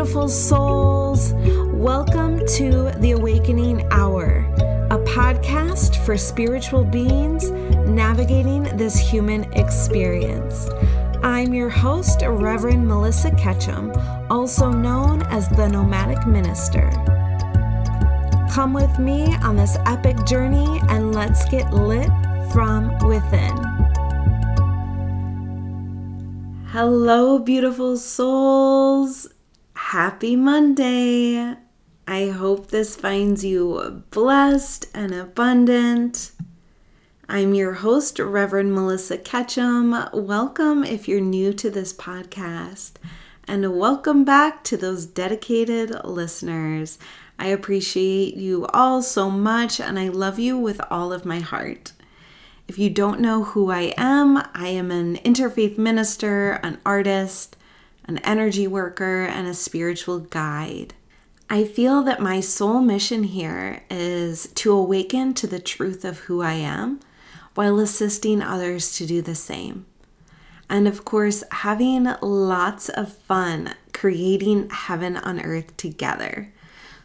beautiful souls. Welcome to the Awakening Hour, a podcast for spiritual beings navigating this human experience. I'm your host, Reverend Melissa Ketchum, also known as the Nomadic Minister. Come with me on this epic journey and let's get lit from within. Hello, beautiful souls. Happy Monday. I hope this finds you blessed and abundant. I'm your host, Reverend Melissa Ketchum. Welcome if you're new to this podcast, and welcome back to those dedicated listeners. I appreciate you all so much, and I love you with all of my heart. If you don't know who I am, I am an interfaith minister, an artist, an energy worker, and a spiritual guide. I feel that my sole mission here is to awaken to the truth of who I am while assisting others to do the same. And of course, having lots of fun creating heaven on earth together.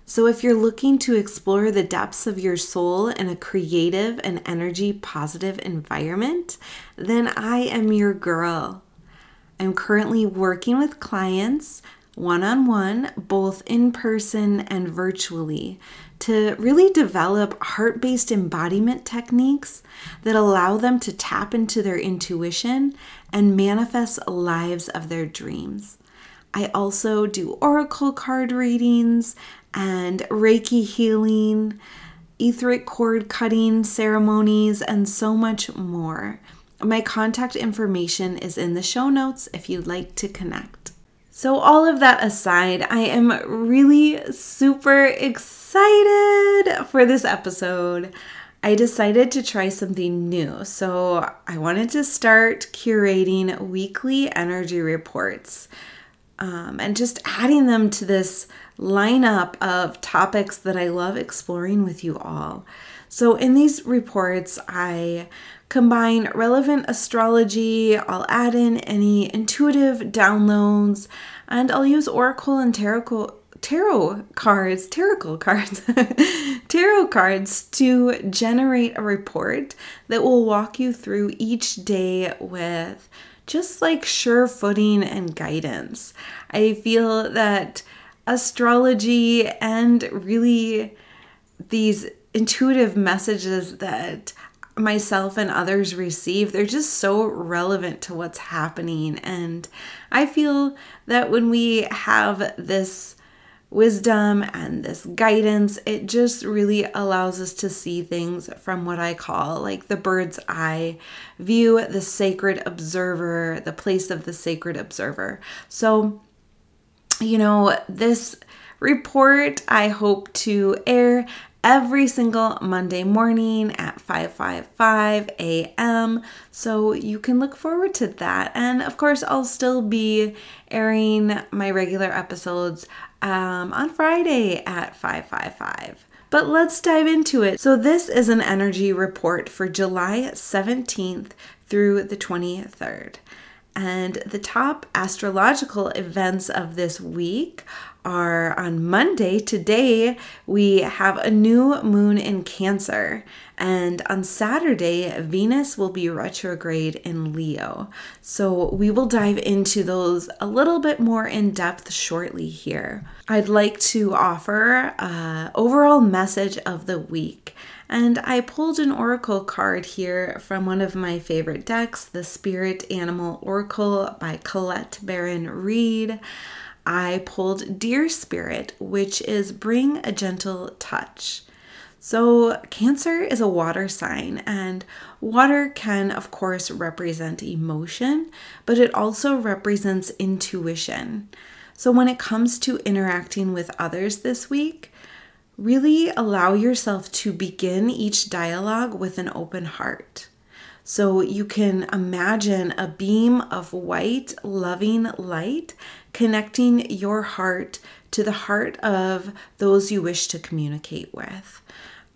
So, if you're looking to explore the depths of your soul in a creative and energy positive environment, then I am your girl. I'm currently working with clients one on one, both in person and virtually, to really develop heart based embodiment techniques that allow them to tap into their intuition and manifest lives of their dreams. I also do oracle card readings and Reiki healing, etheric cord cutting ceremonies, and so much more. My contact information is in the show notes if you'd like to connect. So, all of that aside, I am really super excited for this episode. I decided to try something new. So, I wanted to start curating weekly energy reports um, and just adding them to this lineup of topics that I love exploring with you all. So, in these reports, I combine relevant astrology, I'll add in any intuitive downloads, and I'll use oracle and tarot tarot cards, tarot cards, tarot cards to generate a report that will walk you through each day with just like sure footing and guidance. I feel that astrology and really these intuitive messages that myself and others receive, they're just so relevant to what's happening. And I feel that when we have this wisdom and this guidance, it just really allows us to see things from what I call like the bird's eye view, the sacred observer, the place of the sacred observer. So, you know, this report I hope to air every single Monday morning at 5:55 a.m. So you can look forward to that. And of course, I'll still be airing my regular episodes um, on Friday at 5:55. But let's dive into it. So this is an energy report for July 17th through the 23rd. And the top astrological events of this week are on Monday. Today, we have a new moon in Cancer. And on Saturday, Venus will be retrograde in Leo. So we will dive into those a little bit more in depth shortly here. I'd like to offer a overall message of the week. And I pulled an oracle card here from one of my favorite decks, the Spirit Animal Oracle by Colette Baron Reid. I pulled Deer Spirit, which is Bring a Gentle Touch. So, Cancer is a water sign, and water can, of course, represent emotion, but it also represents intuition. So, when it comes to interacting with others this week, really allow yourself to begin each dialogue with an open heart. So you can imagine a beam of white, loving light connecting your heart to the heart of those you wish to communicate with.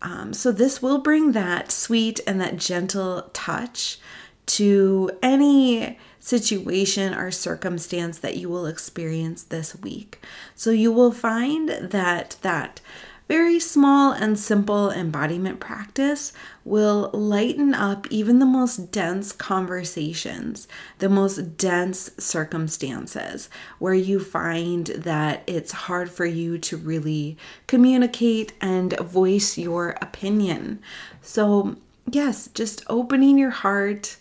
Um, so, this will bring that sweet and that gentle touch to any situation or circumstance that you will experience this week. So you will find that that very small and simple embodiment practice will lighten up even the most dense conversations, the most dense circumstances where you find that it's hard for you to really communicate and voice your opinion. So, yes, just opening your heart.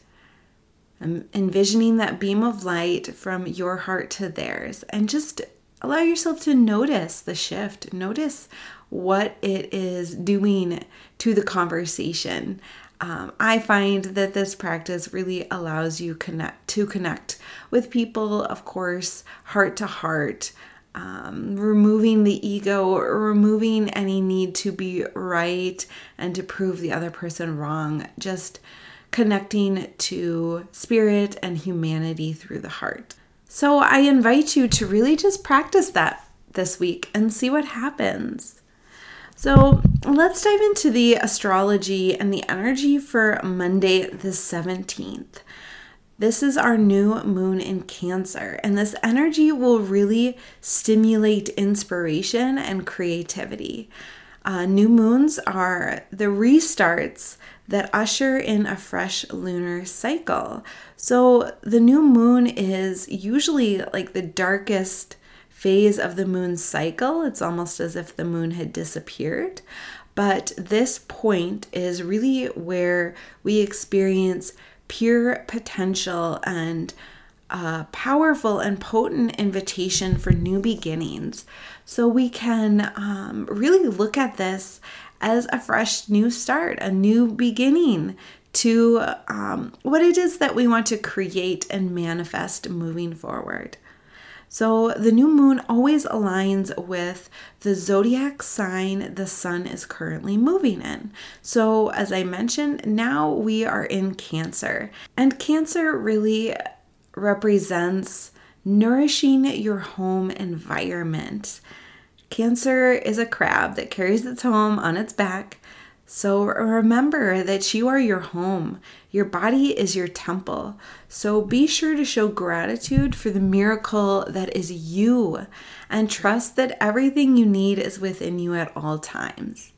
Um, envisioning that beam of light from your heart to theirs, and just allow yourself to notice the shift. Notice what it is doing to the conversation. Um, I find that this practice really allows you connect to connect with people, of course, heart to heart, um, removing the ego, removing any need to be right and to prove the other person wrong. Just connecting to spirit and humanity through the heart. So I invite you to really just practice that this week and see what happens. So let's dive into the astrology and the energy for Monday, the 17th. This is our new moon in Cancer, and this energy will really stimulate inspiration and creativity. Uh, new moons are the restarts that usher in a fresh lunar cycle. So, the new moon is usually like the darkest phase of the moon's cycle. It's almost as if the moon had disappeared. But this point is really where we experience pure potential and a powerful and potent invitation for new beginnings. So we can um, really look at this as a fresh new start, a new beginning to um, what it is that we want to create and manifest moving forward. So the new moon always aligns with the zodiac sign the sun is currently moving in. So, as I mentioned, now we are in Cancer, and Cancer really represents nourishing your home environment. Cancer is a crab that carries its home on its back. So remember that you are your home. Your body is your temple. So be sure to show gratitude for the miracle that is you and trust that everything you need is within you at all times.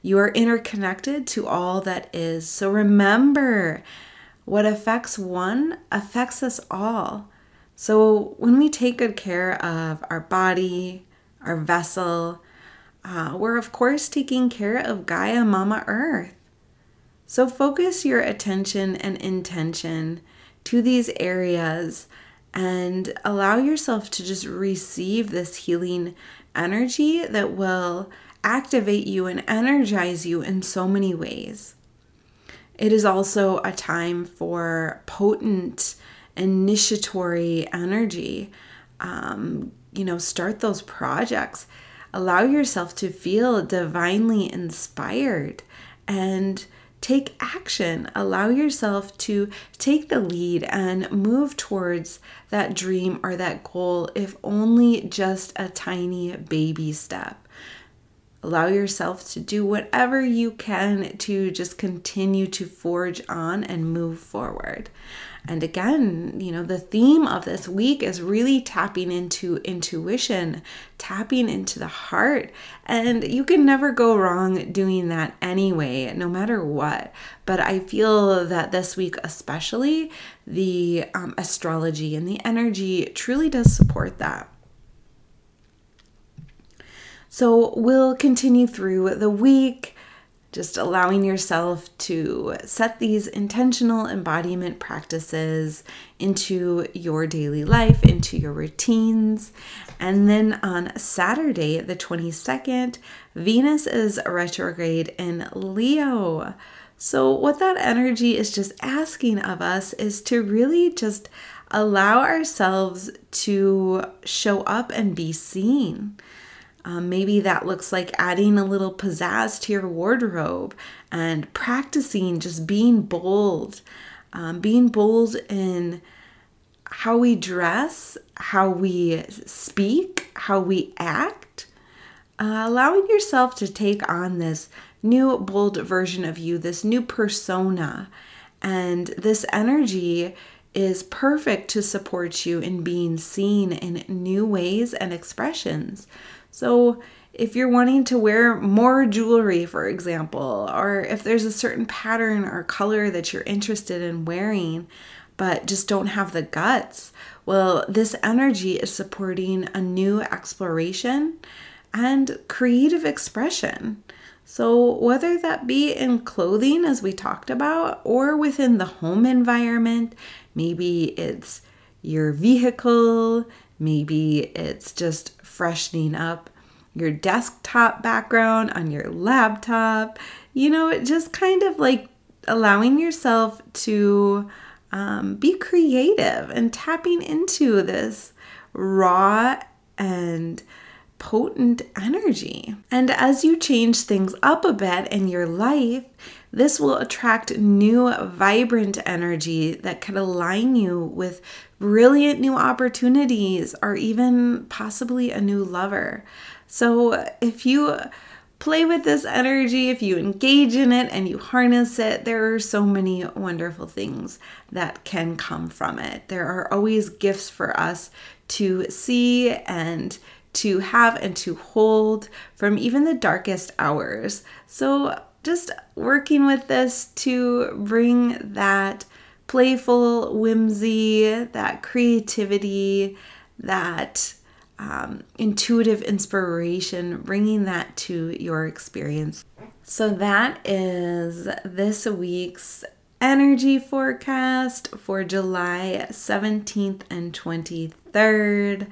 You are interconnected to all that is. So remember, what affects one affects us all. So when we take good care of our body, our vessel, uh, we're, of course, taking care of Gaia Mama Earth. So focus your attention and intention to these areas and allow yourself to just receive this healing energy that will activate you and energize you in so many ways. It is also a time for potent initiatory energy. Um, you know, start those projects Allow yourself to feel divinely inspired and take action. Allow yourself to take the lead and move towards that dream or that goal, if only just a tiny baby step. Allow yourself to do whatever you can to just continue to forge on and move forward. And again, you know, the theme of this week is really tapping into intuition, tapping into the heart. And you can never go wrong doing that anyway, no matter what. But I feel that this week, especially, the um, astrology and the energy truly does support that. So we'll continue through the week just allowing yourself to set these intentional embodiment practices into your daily life, into your routines. And then on Saturday, the 22nd, Venus is retrograde in Leo. So, what that energy is just asking of us is to really just allow ourselves to show up and be seen. Um, maybe that looks like adding a little pizzazz to your wardrobe and practicing just being bold, um, being bold in how we dress, how we speak, how we act, uh, allowing yourself to take on this new bold version of you, this new persona. And this energy is perfect to support you in being seen in new ways and expressions. So, if you're wanting to wear more jewelry, for example, or if there's a certain pattern or color that you're interested in wearing, but just don't have the guts, well, this energy is supporting a new exploration and creative expression. So, whether that be in clothing, as we talked about, or within the home environment, maybe it's your vehicle, maybe it's just freshening up your desktop background on your laptop, you know, it just kind of like allowing yourself to um, be creative and tapping into this raw and potent energy. And as you change things up a bit in your life, this will attract new, vibrant energy that could align you with brilliant new opportunities or even possibly a new lover. So, if you play with this energy, if you engage in it and you harness it, there are so many wonderful things that can come from it. There are always gifts for us to see and to have and to hold from even the darkest hours. So, just working with this to bring that playful whimsy, that creativity, that um, intuitive inspiration, bringing that to your experience. So, that is this week's energy forecast for July 17th and 23rd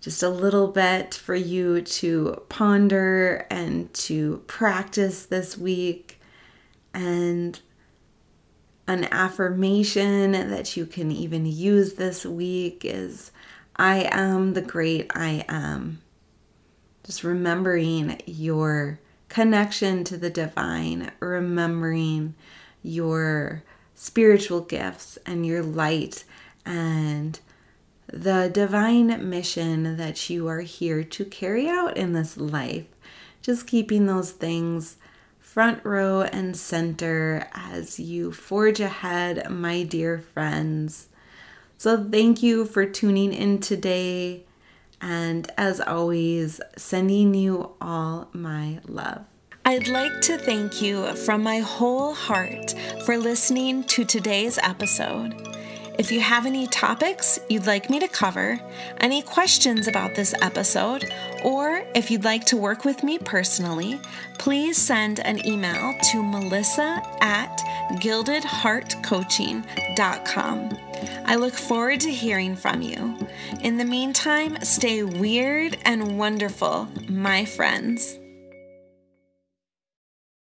just a little bit for you to ponder and to practice this week. And an affirmation that you can even use this week is I am the great I am. Just remembering your connection to the divine, remembering your spiritual gifts and your light and the divine mission that you are here to carry out in this life. Just keeping those things front row and center as you forge ahead, my dear friends. So, thank you for tuning in today. And as always, sending you all my love. I'd like to thank you from my whole heart for listening to today's episode. If you have any topics you'd like me to cover, any questions about this episode, or if you'd like to work with me personally, please send an email to melissa at gildedheartcoaching.com. I look forward to hearing from you. In the meantime, stay weird and wonderful, my friends.